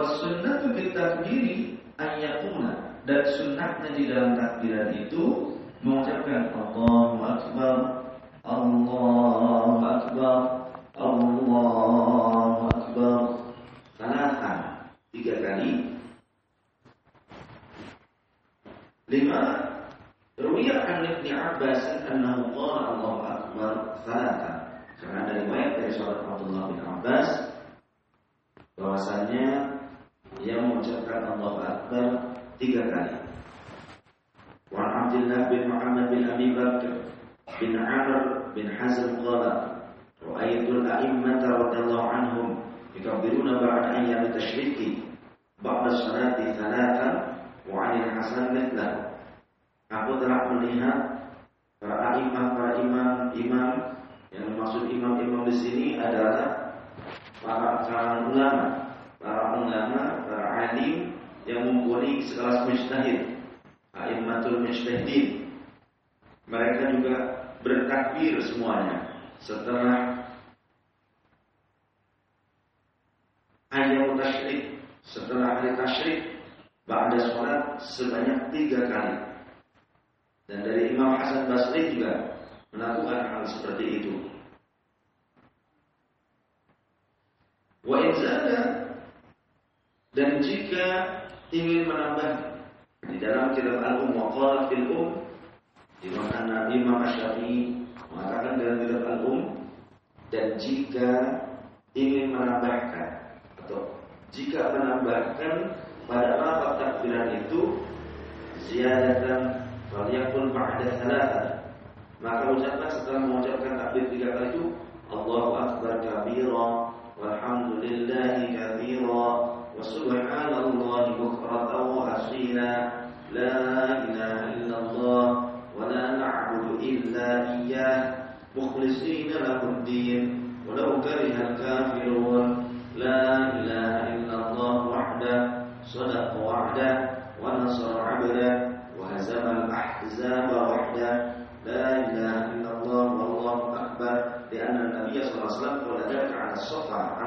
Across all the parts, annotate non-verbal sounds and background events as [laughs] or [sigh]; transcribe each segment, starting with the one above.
Wasunnatu bitakbiri ayyakuna dan sunnahnya di dalam takbiran itu mengucapkan Allahu Akbar, Allahu Akbar, Allahu Akbar. Salatan tiga kali. Lima Ruwiya an Ibn Abbas annahu qala Allahu Akbar salatan. Karena dari riwayat dari sahabat Abdullah bin Abbas bahwasanya ia mengucapkan Allahu Akbar tiga kali. Wa Abdullah bin Muhammad bin Abi Bakr bin Amr bin Hazm qala Ra'aytul a'immata radhiyallahu anhum yukabbiruna ba'da ayyam tashriqi ba'da salati thalathan wa 'anil Hasan mithlahu. Aku telah melihat para imam para imam imam yang imam-imam di sini adalah para kalangan ulama, para ulama, para alim yang mumpuni sekelas mujtahid, a'immatul mujtahidin. Mereka juga bertakbir semuanya setelah ayat tasyrik, setelah hari tasyrik, ba'da sholat sebanyak tiga kali. Dan dari Imam Hasan Basri juga melakukan hal seperti itu. Wa inzada dan jika ingin menambah di dalam kitab Al-Um wa qala fil Um di mana Imam Syafi'i mengatakan dalam kitab Al-Um dan jika ingin menambahkan atau jika menambahkan pada lafaz takbiran itu ziyadatan waliyakun ba'da salatan maka ucapkan setelah mengucapkan takbir tiga kali itu Allahu Akbar kabira walhamdulillahi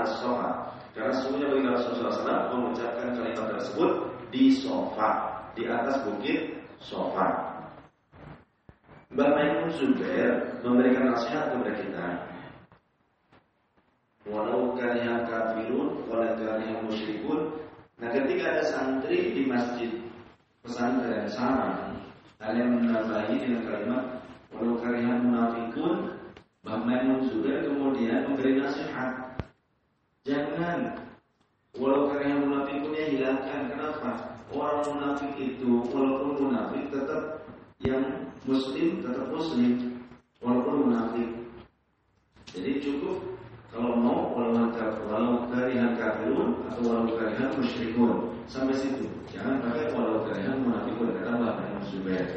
as sofa karena semuanya bagi Rasulullah SAW mengucapkan kalimat tersebut di sofa di atas bukit sofa Mbak Maimun Zubair memberikan nasihat kepada kita. Walau karya kafirun, walau karya musyrikun Nah ketika ada santri di masjid pesantren sama Kalian menambahi dengan kalimat Walau karya munafikun Mbak Maimun Zubair kemudian memberi nasihat. Jangan. Walau kalian munafikun ya hilangkan Kenapa? Orang munafik itu Walaupun munafik tetap Yang muslim tetap muslim Walaupun munafik. Jadi cukup Kalau mau walau, walau kalian kafirun Atau walau kalian musyrikun. Sampai situ. Jangan pakai walau kalian munafikun Bang Maimun Zubair.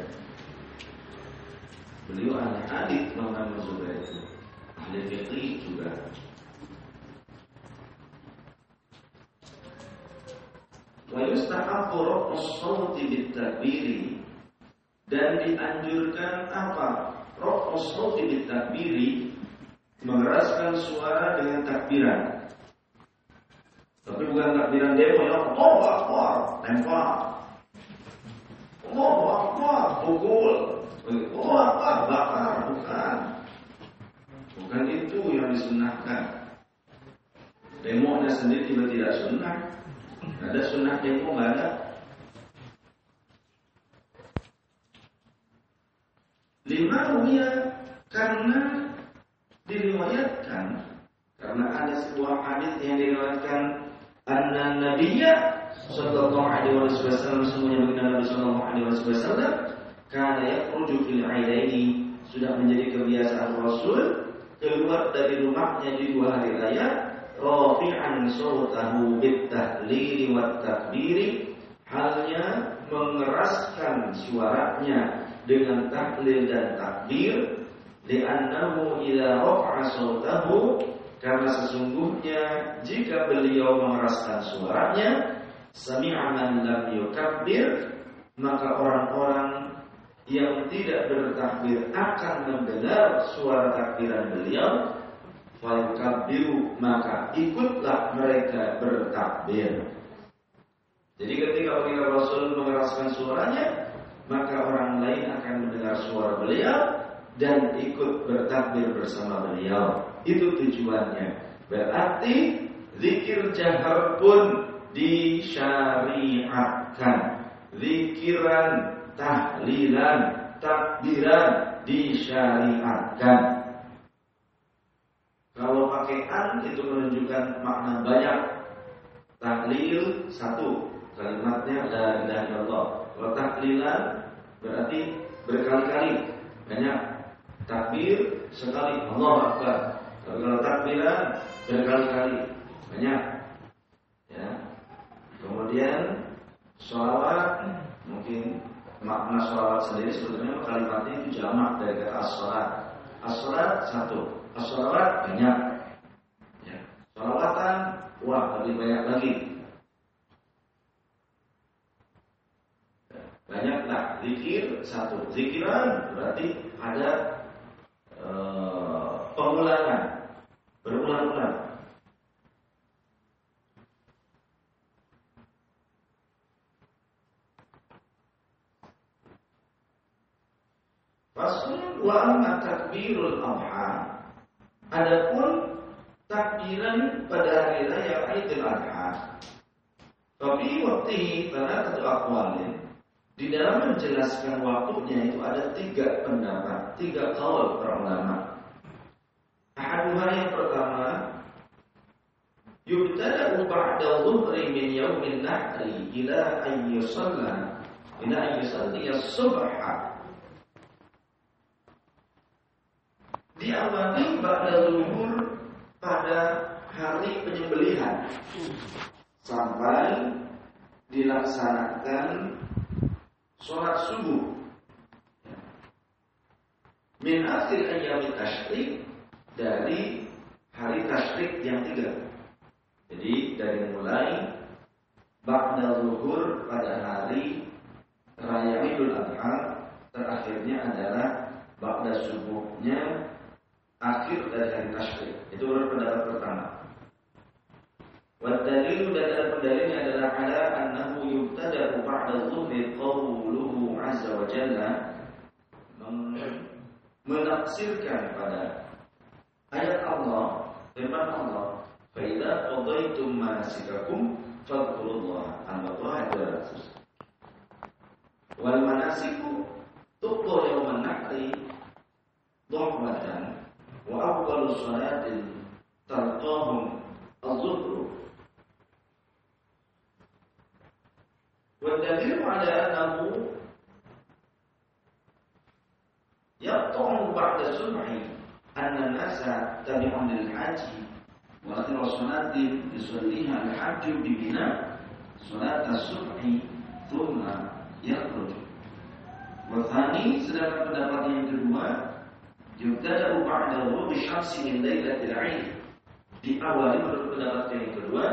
Beliau ahli hadis Muhammad Zubair ahli fikih juga. Wa yustahabbu raf'us bitakbiri dan dianjurkan apa? Raf'us bitakbiri mengeraskan suara dengan takbiran. Tapi bukan takbiran demo ya, Allahu Akbar, lempar. Allahu Akbar, pukul. Oh apa bakar bukan Bukan itu yang disunahkan Demonya sendiri juga tidak sunnah Ada sunnah demo nggak ada? Lima ruya karena diriwayatkan karena ada sebuah hadis yang diriwayatkan anna nabiyya sallallahu alaihi wasallam semuanya Nabi sallallahu alaihi wasallam karena yakhruju fil aidaini sudah menjadi kebiasaan Rasul keluar dari rumahnya di dua hari raya rafi'an sautahu bit tahlili wat takbiri halnya mengeraskan suaranya dengan tahlil dan takbir. Li'annahu idza rafa'a sautahu karena sesungguhnya jika beliau mengeraskan suaranya sami'a lam yukabbir maka orang-orang yang tidak bertakbir akan mendengar suara takbiran beliau Maka ikutlah mereka bertakbir Jadi ketika beliau Rasul mengeraskan suaranya, maka orang lain akan mendengar suara beliau dan ikut bertakbir bersama beliau. Itu tujuannya. Berarti zikir jahar pun disyariatkan. Zikiran, tahlilan, takbiran disyariatkan. Kalau pakai an itu menunjukkan makna banyak. Tahlil satu, kalimatnya la ilaha illallah. Kalau tahlilan berarti berkali-kali banyak. Takbir sekali Allah Akbar. Kalau takbiran berkali-kali banyak. Ya. Kemudian sholawat mungkin makna sholawat sendiri sebetulnya kalimatnya itu jamak dari kata as-sholat. As-sholat satu, as-sholawat banyak. Ya. Sholawatan wah lebih banyak lagi. Banyaklah zikir satu. Zikiran berarti ada e, pengulangan berulang-ulang. Rasul wa amma takbirul adha Adapun takbiran pada hari raya Idul Adha Waktu satu akwalin di dalam menjelaskan waktunya itu ada tiga pendapat, tiga kaul para ulama. Ahaduha yang pertama, yubtada'u ba'da dhuhri min yaumin nahri ila an yusalla ila an yusalli subha. Diawali ba'da zuhur pada hari penyembelihan sampai dilaksanakan sholat subuh min akhir ayam tasyrik dari hari tasyrik yang tiga. Jadi dari mulai ba'da zuhur pada hari raya Idul Adha terakhirnya adalah ba'da subuhnya akhir dari hari tasyrik. Itu pendapat pertama. Wadalilu dan ada pendalilnya adalah ala annahu yubtada'u ba'da dhuhri qawluhu azza wa jalla menafsirkan pada ayat Allah firman Allah fa idza qadaytum manasikakum fadhkurullaha al-baqarah 200 wal manasiku tuqda yawman nahri dhahmatan wa awwalu salatin talqahum والدليل على أنه يقطع بعد الصبح أن الناس تبع للحج وآخر صلاة يصليها الحج ببناء صلاة الصبح ثم يخرج والثاني sedangkan pendapat yang kedua yubtada'u ba'da ghurub syamsi min lailatil 'id diawali menurut pendapat yang kedua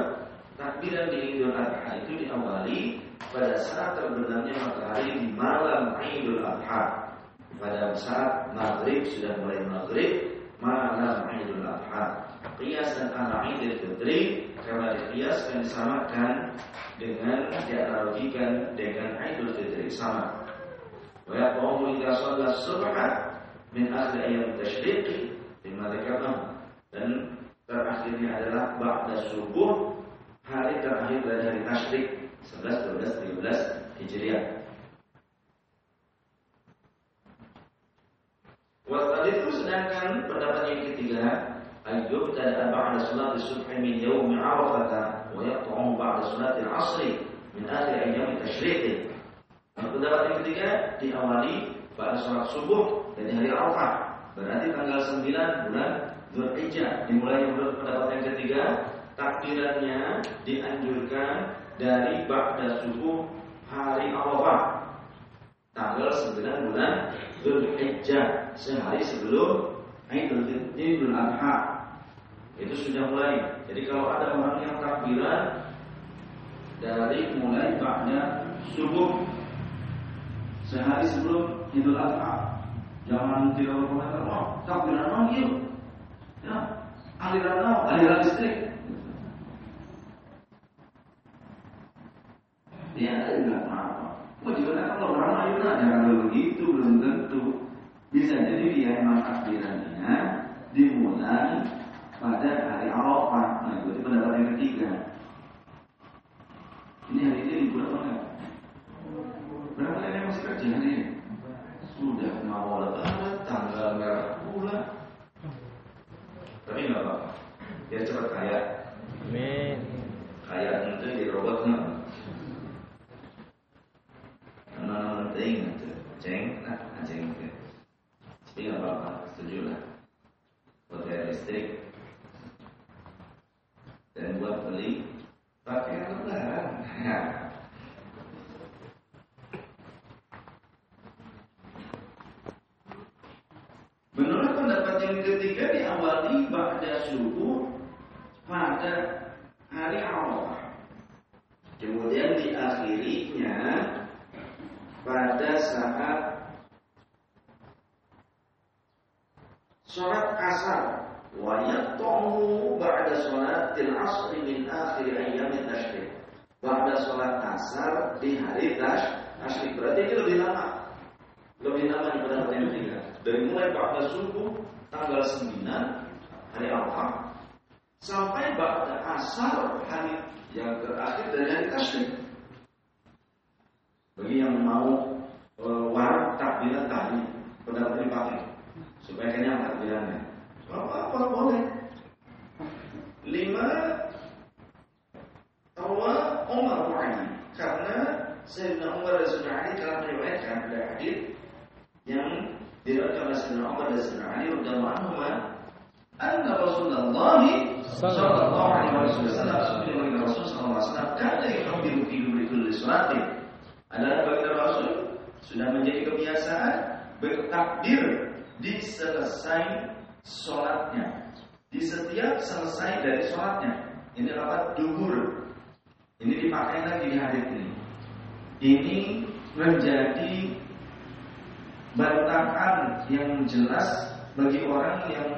takbiran di Idul Adha itu diawali pada saat terbenamnya matahari di malam Idul Adha. Pada saat maghrib sudah mulai maghrib, malam Idul Adha. Qiyas dan ala Idul Fitri karena dikiaskan disamakan dengan dianalogikan dengan Idul Fitri sama. Wa yaqumu idza shalla subha min akhir ayam tasyriqi lima dan terakhirnya adalah ba'da subuh hari terakhir dari hari tasyrik 11, 12, 13 Hijriah. Wasal itu sedangkan pendapat yang ketiga Ayyub dan ba'da salat subhi min yawm Arafah wa yaqta'u ba'da salat al-'asr min akhir ayyam tasyriq. Pendapat yang ketiga diawali pada salat subuh dari hari Arafah. Berarti tanggal 9 bulan Dzulhijjah. Dimulai menurut pendapat yang ketiga, takbirannya dianjurkan dari ba'da subuh hari Arafah. Tanggal 9 bulan Dzulhijjah sehari sebelum Idul Adha. Itu sudah mulai. Jadi kalau ada orang yang takbiran dari mulai ba'da subuh sehari sebelum Idul Adha. Jangan tidak berkomentar oh takbiran lagi ya aliran aliran listrik dia memang takbirannya dimulai pada hari Arafah. Nah, itu pendapat yang ketiga. Ini hari ini libur apa enggak? Berapa yang masih kerja hari ini? Sudah mau lebaran, tanggal merah pula. Tapi nggak apa-apa. Biar cepat kaya. Amin. Kaya itu di robot nggak? Mana penting itu, ceng, nah, ceng itu. Tapi nggak apa-apa, setuju lah. Hotel listrik dan buat beli pakaian lebaran. Menurut pendapat yang ketiga diawali pada subuh pada hari Arafah. Kemudian diakhirinya pada saat sholat asar wa yaqtahu ba'da sholatil asr min akhir ayyamin tashrik. Ba'da sholat asar di hari tash tashrik berarti ini lebih lama. Lebih lama daripada hari yang ketiga. Dari mulai ba'da subuh tanggal 9 hari Arafah sampai ba'da asar hari yang terakhir dari hari tashrik. Bagi yang mau tadi pendapat dipakai supaya kenyang takbirannya. Apa apa boleh. Lima awal Umar Ali karena Sayyidina Umar dan Sayyidina Ali telah meriwayatkan dari hadis yang diriwayatkan oleh Sayyidina Umar dan Sayyidina Ali radhiyallahu anhu anna Rasulullah sallallahu alaihi wasallam sebagaimana Rasul sallallahu alaihi wasallam kana yuhibbu fi kulli salatin adalah baginda Rasul sudah menjadi kebiasaan bertakbir di selesai sholatnya. Di setiap selesai dari sholatnya. Ini rapat duhur. Ini dipakai lagi di hadis ini. Ini menjadi bantahan yang jelas bagi orang yang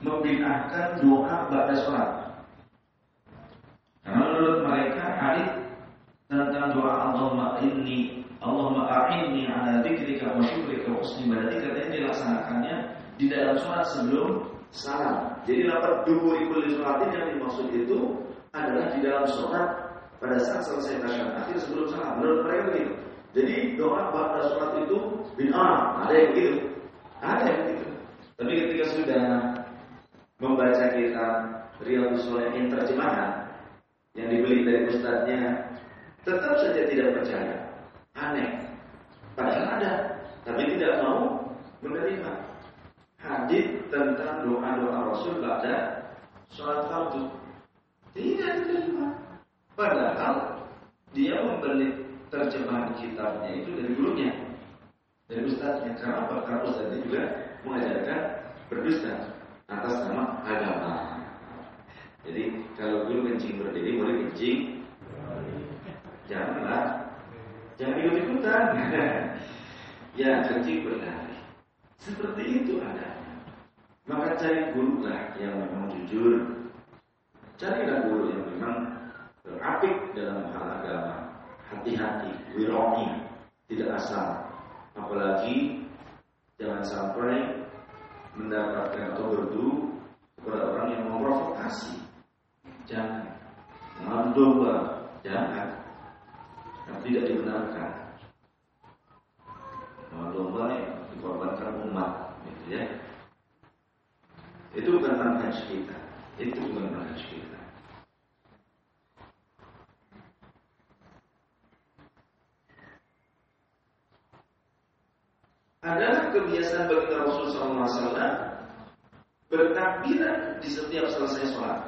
membid'ahkan doa pada sholat. Karena menurut mereka hadis tentang doa Allahumma inni Allahumma a'inni ala dzikrika wa syukrika wa husni ibadatika katanya dilaksanakannya di dalam sholat sebelum salam. Jadi dapat duburi kulli sholatin yang dimaksud itu adalah di dalam sholat pada saat selesai tasyahud akhir sebelum salam. Menurut mereka begitu. Jadi doa pada sholat itu bid'ah. Ada yang begitu. Ada yang begitu. Tapi ketika sudah membaca kitab Riyadhus Shalihin terjemahan yang dibeli dari ustadznya tetap saja tidak percaya. Aneh. Padahal ada, tapi tidak mau menerima hadis tentang doa-doa Rasul pada sholat fardu. Tidak diterima. Padahal dia membeli terjemahan kitabnya itu dari gurunya, dari ustadznya. Karena apa? Karena ustadznya juga mengajarkan berdusta atas nama agama. Jadi kalau guru kencing berdiri, boleh kencing Janganlah Jangan ikut ikutan [laughs] Ya kencing berlari. Seperti itu adanya. Maka cari guru lah yang memang jujur. Carilah guru yang memang Apik dalam hal agama. Hati-hati Wironi Tidak asal. Apalagi Jangan sampai Mendapatkan atau berdu Kepada orang yang memprovokasi Jangan. Mengadu Jangan yang tidak dibenarkan. Domba yang dikorbankan umat, gitu ya. Itu bukan manhaj kita. Itu bukan manhaj kita. Adalah kebiasaan bagi Rasulullah SAW bertakbiran di setiap selesai sholat.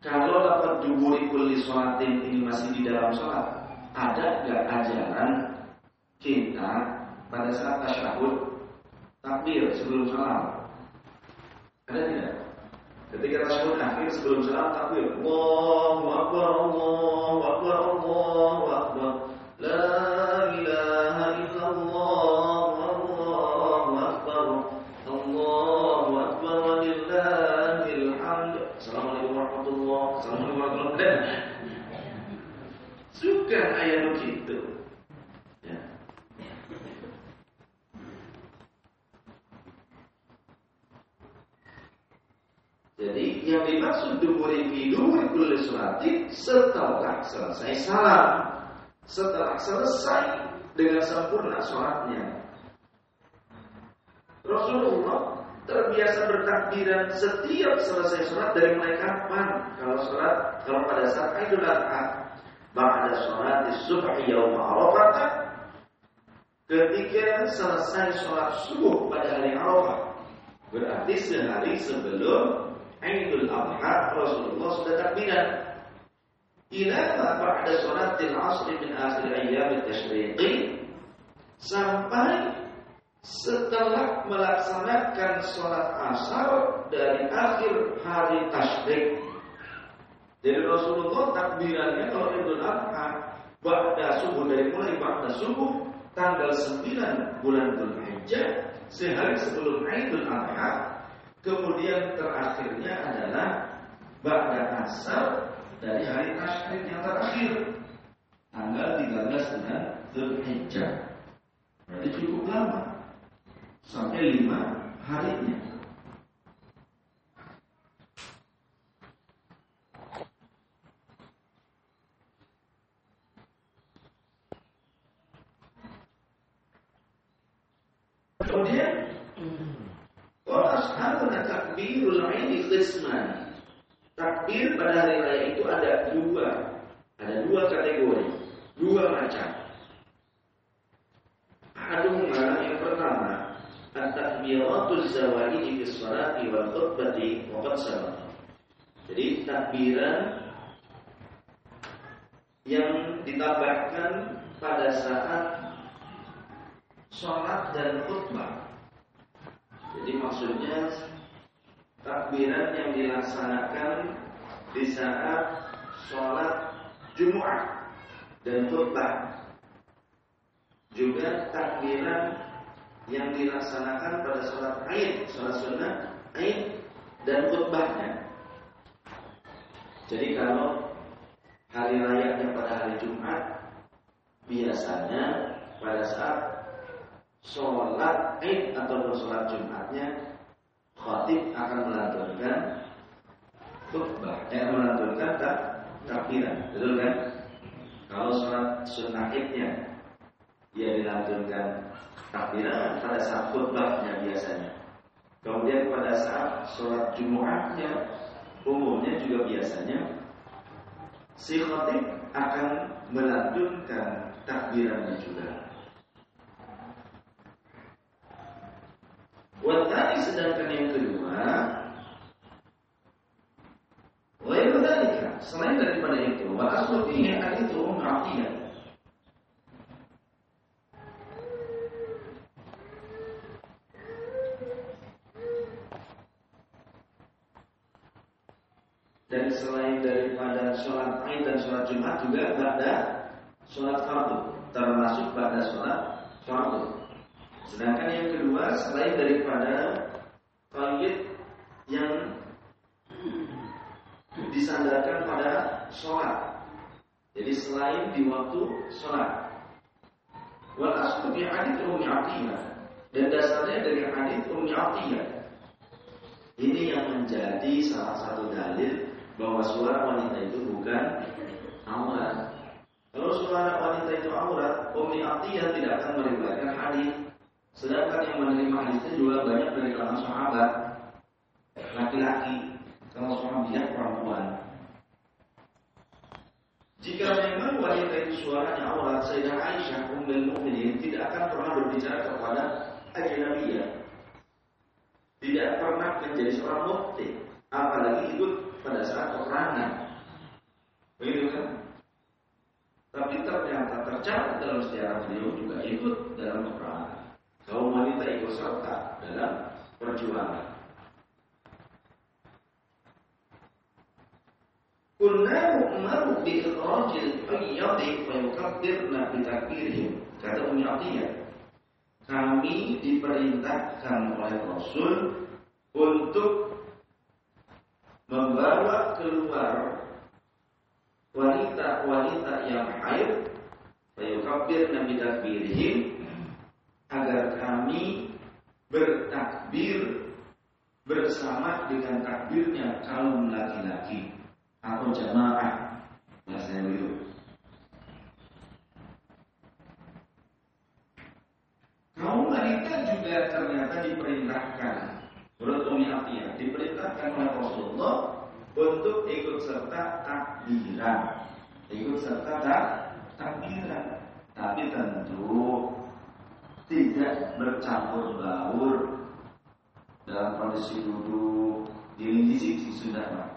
Kalau dapat duburi kulli sholatin ini masih di dalam sholat, ada nggak ajaran kita pada saat tasyahud takbir sebelum salam? Ada tidak? Ketika tasyahud akhir sebelum salam takbir, Allahu akbar, Allahu akbar, Allahu akbar. La ilaha illallah, Allahu akbar. Allahu akbar walillahil hamd. Assalamualaikum warahmatullahi wabarakatuh. Assalamualaikum warahmatullahi wabarakatuh. Suka ayah begitu. Ya. Jadi yang dimaksud dumuri ribu dumuri tulis suratin setelah selesai salam. Setelah selesai dengan sempurna sholatnya. Rasulullah terbiasa bertakbiran setiap selesai sholat dari mulai kapan? Kalau sholat, kalau pada saat Idul Adha, ba'da sholat subhi yaum Arafah, ketika selesai sholat subuh pada hari Arafah, berarti sehari sebelum Idul Adha Rasulullah sudah takbiran. Ila ba'da salatil asr min akhir ayyam tasyriqi sampai setelah melaksanakan sholat asar dari akhir hari tasyrik. Jadi Rasulullah takbirannya kalau Idul Adha Ba'da subuh dari mulai Ba'da subuh Tanggal 9 bulan Dzulhijjah Sehari sebelum Idul Adha Kemudian terakhirnya adalah Ba'da asar dari hari tasyrik yang terakhir Tanggal 13 bulan Dzulhijjah. Berarti cukup lama Sampai lima harinya Kemudian Kalau ashabuna takbirul aini qisman. Takbir pada hari raya itu ada dua. Ada dua kategori. Dua macam. Ahaduhuma yang pertama At-takbiratul zawaidi fi sholati wal khutbati wa qad Jadi takbiran yang ditambahkan pada saat sholat dan khutbah. Jadi maksudnya takbiran yang dilaksanakan di saat sholat Jumat dan khutbah. Juga takbiran yang dilaksanakan pada sholat Aid, sholat sunnah Aid dan khutbahnya. Jadi kalau hari raya pada hari Jumat biasanya pada saat sholat id atau sholat jumatnya khatib akan melantunkan khutbah. Eh melantunkan tak takbiran. Betul kan? Kalau sholat sunnah idnya dia dilantunkan takbiran pada saat khutbahnya biasanya. Kemudian pada saat sholat jumatnya umumnya juga biasanya si khatib akan melantunkan takbirannya juga Wadani sedangkan yang kedua Wairu dalika Selain daripada itu Wa aslufihi itu Mu'atiyah Dan selain daripada sholat Aid dan sholat Jumat juga ada sholat fardu termasuk pada sholat fardu. Sedangkan yang kedua selain daripada qayyid yang disandarkan pada sholat. Jadi selain di waktu sholat. Wal aslu bi Ummi Atiyah dan dasarnya dari hadits Ummi Atiyah. Ini yang menjadi salah satu dalil bahwa suara wanita itu bukan aurat. Kalau suara wanita itu aurat, Ummi Atiyah tidak akan meriwayatkan hadis Sedangkan yang menerima hadisnya juga banyak dari kalangan sahabat laki-laki, kalau sahabat perempuan. Jika memang wanita itu suaranya aurat, Sayyidah Aisyah Ummul Mukminin tidak akan pernah berbicara kepada ajnabiyah. Tidak pernah menjadi seorang mukti, apalagi ikut pada saat peperangan. Begitu kan? Tapi ternyata tercatat dalam sejarah beliau juga ikut dalam peperangan kaum wanita ikut serta dalam perjuangan. Kunna umaru bi ikhrajil hayyadi fa yukabbirna bi takbirihim. Kata Ummi Atiyah, kami diperintahkan oleh Rasul untuk membawa keluar wanita-wanita yang haid fa yukabbirna bi takbirihim agar kami bertakbir bersama dengan takbirnya kaum laki-laki atau jamaah. Begitu. Kaum wanita juga ternyata diperintahkan menurut Umi Atiyah diperintahkan oleh Rasulullah untuk ikut serta takbiran, ikut serta tak takbiran, tapi tentu tidak bercampur baur dalam kondisi duduk di sudah pak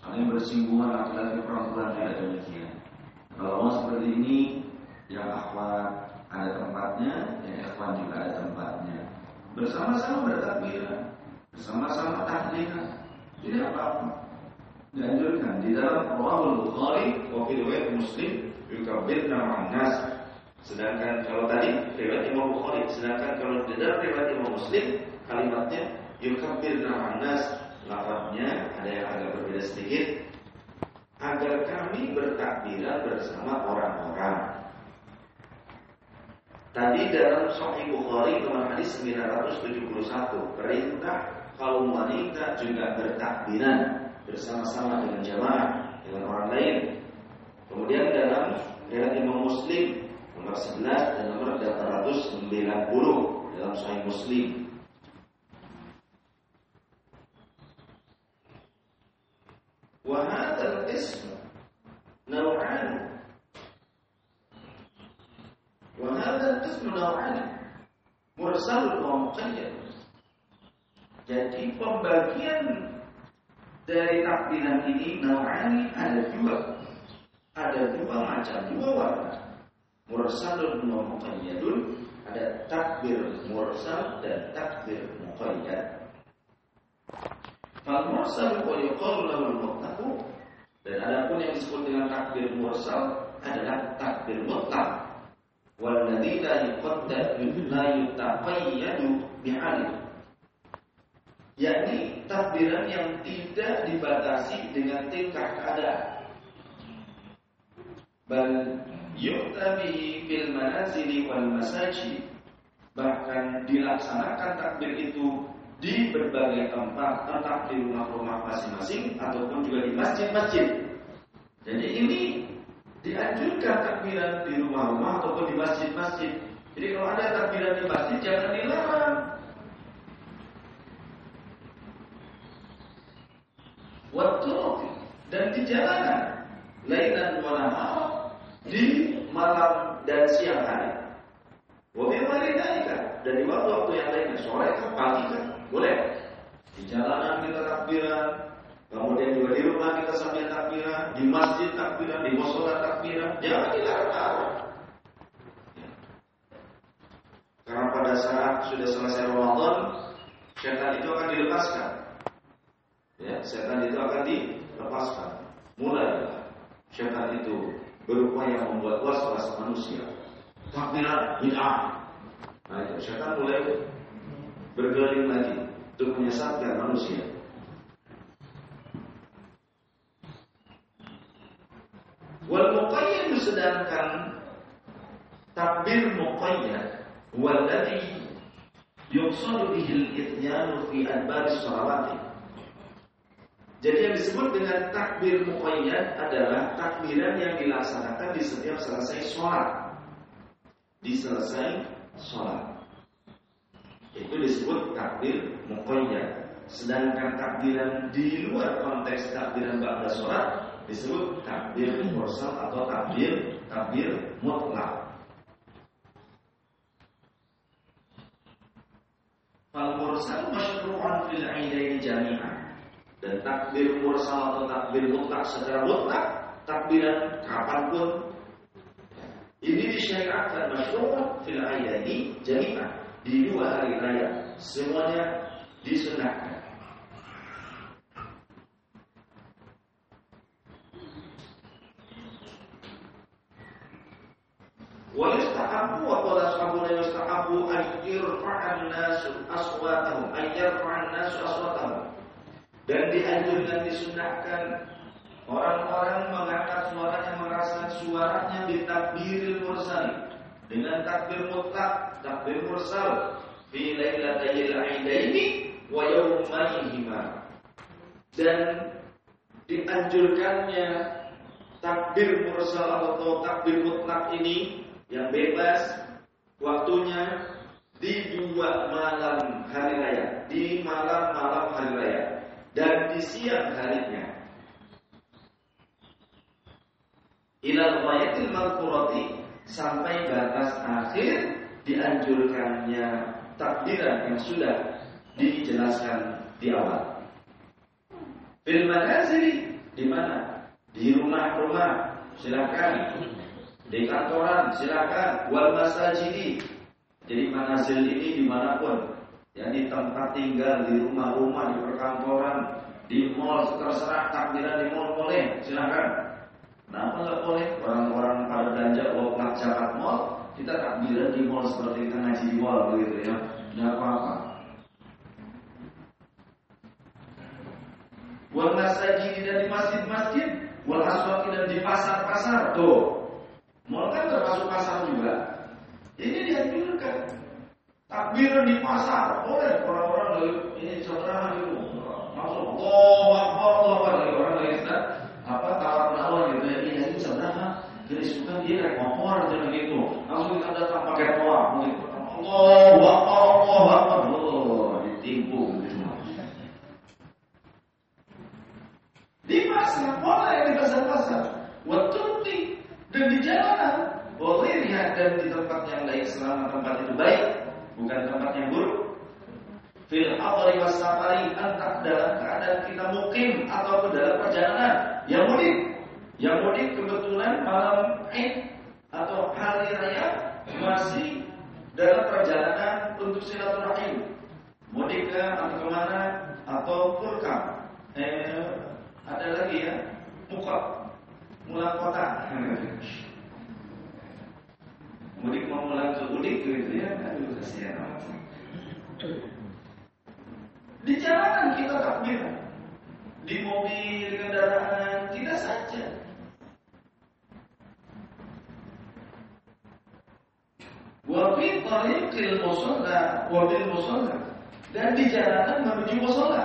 Soalnya bersinggungan laki-laki perempuan tidak demikian. Kalau mau seperti ini, yang akhwat ada tempatnya, yang ikhwan juga ada tempatnya. Bersama-sama bertakbiran, bersama-sama tahlilan, tidak apa-apa. Dianjurkan di dalam Rawahul Bukhari, wakil riwayat Muslim, yukabbirna ma'nas. Sedangkan kalau tadi riwayat Imam Bukhari, sedangkan kalau di dalam riwayat Imam Muslim, kalimatnya yukabbir namanas lafadznya ada yang agak berbeda sedikit agar kami bertakbiran bersama orang-orang. Tadi dalam Sahih Bukhari nomor hadis 971 perintah kaum wanita juga bertakbiran bersama-sama dengan jamaah dengan orang lain. Kemudian dalam riwayat Imam Muslim nomor 11 dan nomor 890 dalam Sahih Muslim. Wahadal ism Wahad al ism nau'an. Mursal wa muqayyad. Jadi pembagian dari takdiran ini nau'ani ada dua. Ada dua macam, dua warna. Mursalun wa muqayyadun, ada takbir mursal dan takbir muqayyad. Fal mursal wa yuqalu lahu al-mutlaq dan adapun yang disebut dengan takbir mursal adalah takbir mutlak. La yuqaddar la yutaqayyadu bi'alih. Yakni takbiran yang tidak dibatasi dengan tingkah keadaan. Yu'tabihi fil manazili wal masajid. Bahkan dilaksanakan takbir itu di berbagai tempat, entah di rumah-rumah masing-masing ataupun juga di masjid-masjid. Jadi ini dianjurkan takbiran di rumah-rumah ataupun di masjid-masjid. Jadi kalau ada takbiran di masjid jangan dilarang. Waktu dan di jalanan, lainan wa di malam dan siang hari. Wabil dan di waktu-waktu yang lainnya, sore kan, pagi kan, boleh. Di jalanan kita takbiran, kemudian juga di rumah kita sambil takbiran, di masjid takbiran, di musola takbiran, jangan dilarang-larang. Karena pada saat sudah selesai Ramadan, setan itu akan dilepaskan. Ya, setan itu akan dilepaskan. Mulai setan itu berupaya membuat was-was manusia. Takbiran bid'ah. Nah itu setan mulai berkeliling lagi untuk menyesatkan manusia. Wal muqayyad sedangkan takbir muqayyad walladhi yuqsadu bihi al-ithyanu fi adbar salawati. Jadi yang disebut dengan takbir muqayyad adalah takbiran yang dilaksanakan di setiap selesai sholat. Di selesai sholat. Itu disebut takbir muqayyad. Sedangkan takbiran di luar konteks takbiran ba'da sholat disebut takbir mursal atau takbir takbir mutlak. Fal mursal masyru'an fil aidaini jami'an. Dan takbir mursal atau takbir mutlak secara mutlak takbiran kapan pun. Ini disyariatkan masyru'an fil aidaini jami'an di dua hari raya semuanya disunahkan. Wa qala ashabuna yustahabu an yurfa'an nasu aswatahum an yarfa'an nasu aswatahum dan dianjurkan disunahkan orang-orang mengangkat suaranya merasakan suaranya di takbiril mursali dengan takbir mutlak, takbir mursal. Fi lailatayil aidaini wa yawmaihima. Dan dianjurkannya takbir mursal atau takbir mutlak ini yang bebas waktunya di dua malam hari raya, di malam-malam hari raya dan di siang harinya. Ilal wayatil malkurati sampai batas akhir dianjurkannya takbiran yang sudah dijelaskan di awal. Fil manazili di mana? Di rumah-rumah silakan. Di kantoran silakan. Wal masajidi. Jadi manazil ini di mana pun. Ya di tempat tinggal, di rumah-rumah, di perkantoran, di mall terserah takbiran di mall boleh, silakan. Kenapa nggak boleh? Orang-orang pada belanja plat zakat mall, kita takbiran di mall seperti kita ngaji di mall begitu ya. Nggak apa-apa. Wal masajid dan di masjid-masjid, wal aswaq dan di pasar-pasar. Tuh. Mall kan termasuk pasar juga. Ini dianjurkan. Takbiran di pasar. Boleh orang-orang dari ini saudara itu langsung Allah Akbar Allah Akbar. Lagi orang lagi sedang apa tawar menawar gitu ya. Ini lagi saudara jadi suka dia naik motor dan gitu langsung kita datang pakai toa gitu Allah Akbar Allah Akbar. Oh ditipu gitu di pasar boleh di pasar-pasar. Waktu dan di jalanan boleh lihat dan di tempat yang lain selama tempat itu baik bukan tempat yang buruk. Fil hadari wasafari entah dalam keadaan kita mukim atau dalam perjalanan yang mudik. Yang mudik kebetulan malam Id atau hari raya masih dalam perjalanan untuk silaturahim. Mudik ke atau ke mana atau purka. Eh, ada lagi ya, muka, mula kota. [laughs] mudik mau ke mudik gitu ya aduh kasihan amat di jalanan kita takbir di mobil kendaraan tidak saja. Wafi tariqil musola Wabil musola. Dan di jalanan menuju musola.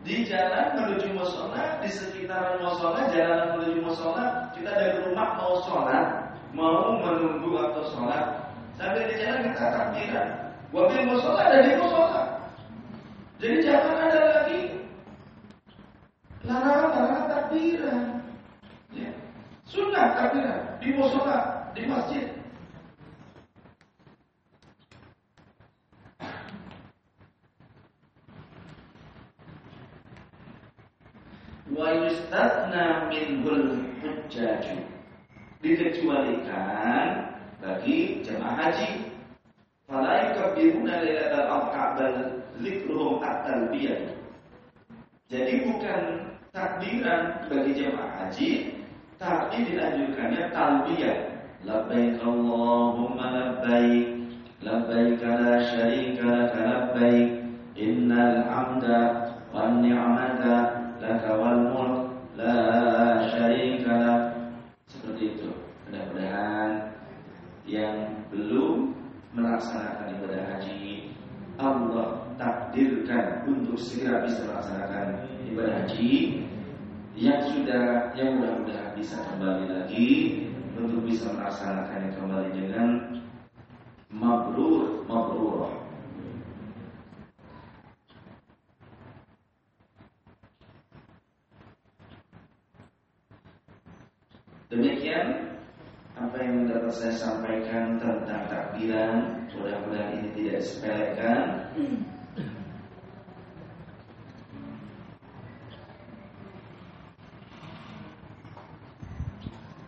Di jalan menuju musola Di sekitaran musola Jalanan menuju musola Kita dari rumah mau sholat mau menunggu waktu sholat sambil di jalan kita takbiran. Wabil musola ada di musola. Jadi jangan ada lagi larangan-larangan takbiran. Ya. Sunnah takbiran di musola, di masjid. Wa yustatna minhul hujjaju dikecualikan bagi jemaah haji. Fala yukabbiruna lailatal adha bal zikruhum at-talbiyah. Jadi bukan takbiran bagi jemaah haji, tapi dilanjutkannya talbiyah. Labbaik Allahumma labbaik la syarika laka labbaik, innal hamda wan ni'mata laka wal mulk la syarika lak seperti itu. Mudah-mudahan yang belum melaksanakan ibadah haji Allah takdirkan untuk segera bisa melaksanakan ibadah haji sudah yang mudah-mudahan bisa kembali lagi untuk bisa melaksanakannya kembali dengan mabrur mabrurah Demikian apa yang dapat saya sampaikan tentang takbiran. Mudah-mudahan ini tidak disepelekan.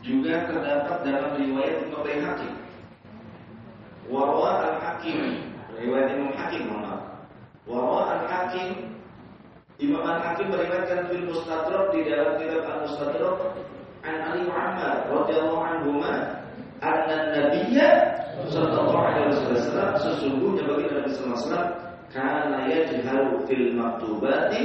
Juga terdapat dalam riwayat Imam Baihaqi. Warwa al-Hakim, riwayat Imam Hakim, maaf. Warwa al-Hakim Imam Al-Hakim meriwayatkan fil Mustadrak di dalam kitab Al-Mustadrak an Ali Muhammad radhiyallahu anhu anna nabiyya sallallahu alaihi wasallam sesungguhnya bagi Nabi sallallahu alaihi wasallam kana yajharu fil maktubati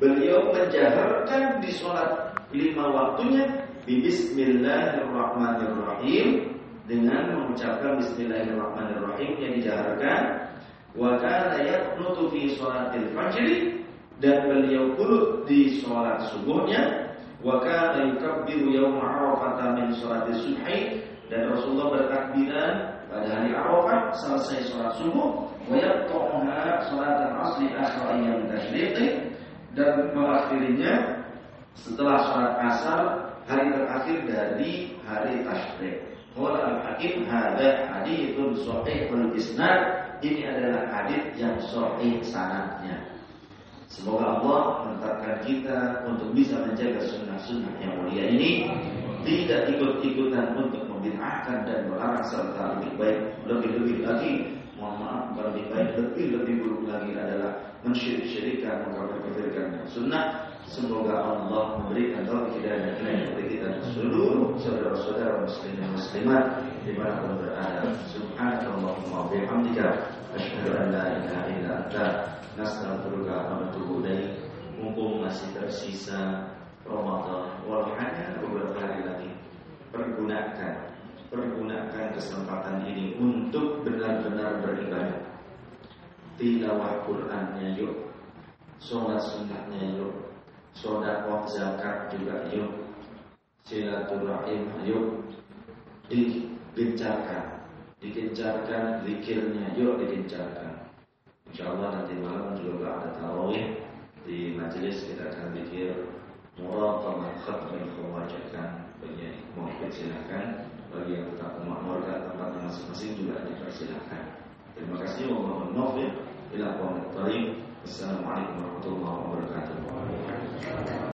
beliau menjaharkan di sholat lima waktunya bi bismillahirrahmanirrahim dengan mengucapkan bismillahirrahmanirrahim yang dijaharkan. Wa kana yaqnutu fi salatil fajr dan beliau kunut di salat subuhnya. Wa kana yukabbiru yaum arafah min salatil subhi dan Rasulullah bertakbiran pada hari Arafah selesai sholat subuh. Wa yaqta'uha salat asli akhir ayam tashriqi dan mengakhirinya setelah sholat asar hari terakhir dari hari tasyrik. Qala al-Hakim hadza haditsun sahihul isnad. Ini adalah hadis yang sahih sanadnya. Semoga Allah menetapkan kita untuk bisa menjaga sunnah-sunnah yang mulia ini tidak ikut-ikutan untuk membid'ahkan dan melarang serta lebih baik lebih-lebih lagi mohon maaf lebih baik lebih-lebih buruk lagi adalah mensyirik-syirikan mengkafir-kafirkan sunnah Semoga Allah memberikan taufik dan hidayah kepada kita dan seluruh saudara-saudara muslim dan muslimat di mana pun berada. Subhanallahumma wa bihamdika asyhadu an la ilaha illa anta nastaghfiruka wa natubu ilaik. Mumpung masih tersisa Ramadan, walau hanya beberapa hari lagi, pergunakan pergunakan kesempatan ini untuk benar-benar beribadah. Tilawah Qur'annya yuk, sholat sunnahnya yuk, Sodakoh zakat juga yuk Silaturahim yuk Digencarkan Digencarkan zikirnya yuk digencarkan. Insya Allah nanti malam juga ada tarawih Di majelis kita akan zikir Muraqamah khatmi membacakan Bagi mau silakan Bagi yang tetap memakmurkan tempatnya masing-masing juga dipersilakan. Terima kasih Wassalamualaikum warahmatullahi wabarakatuh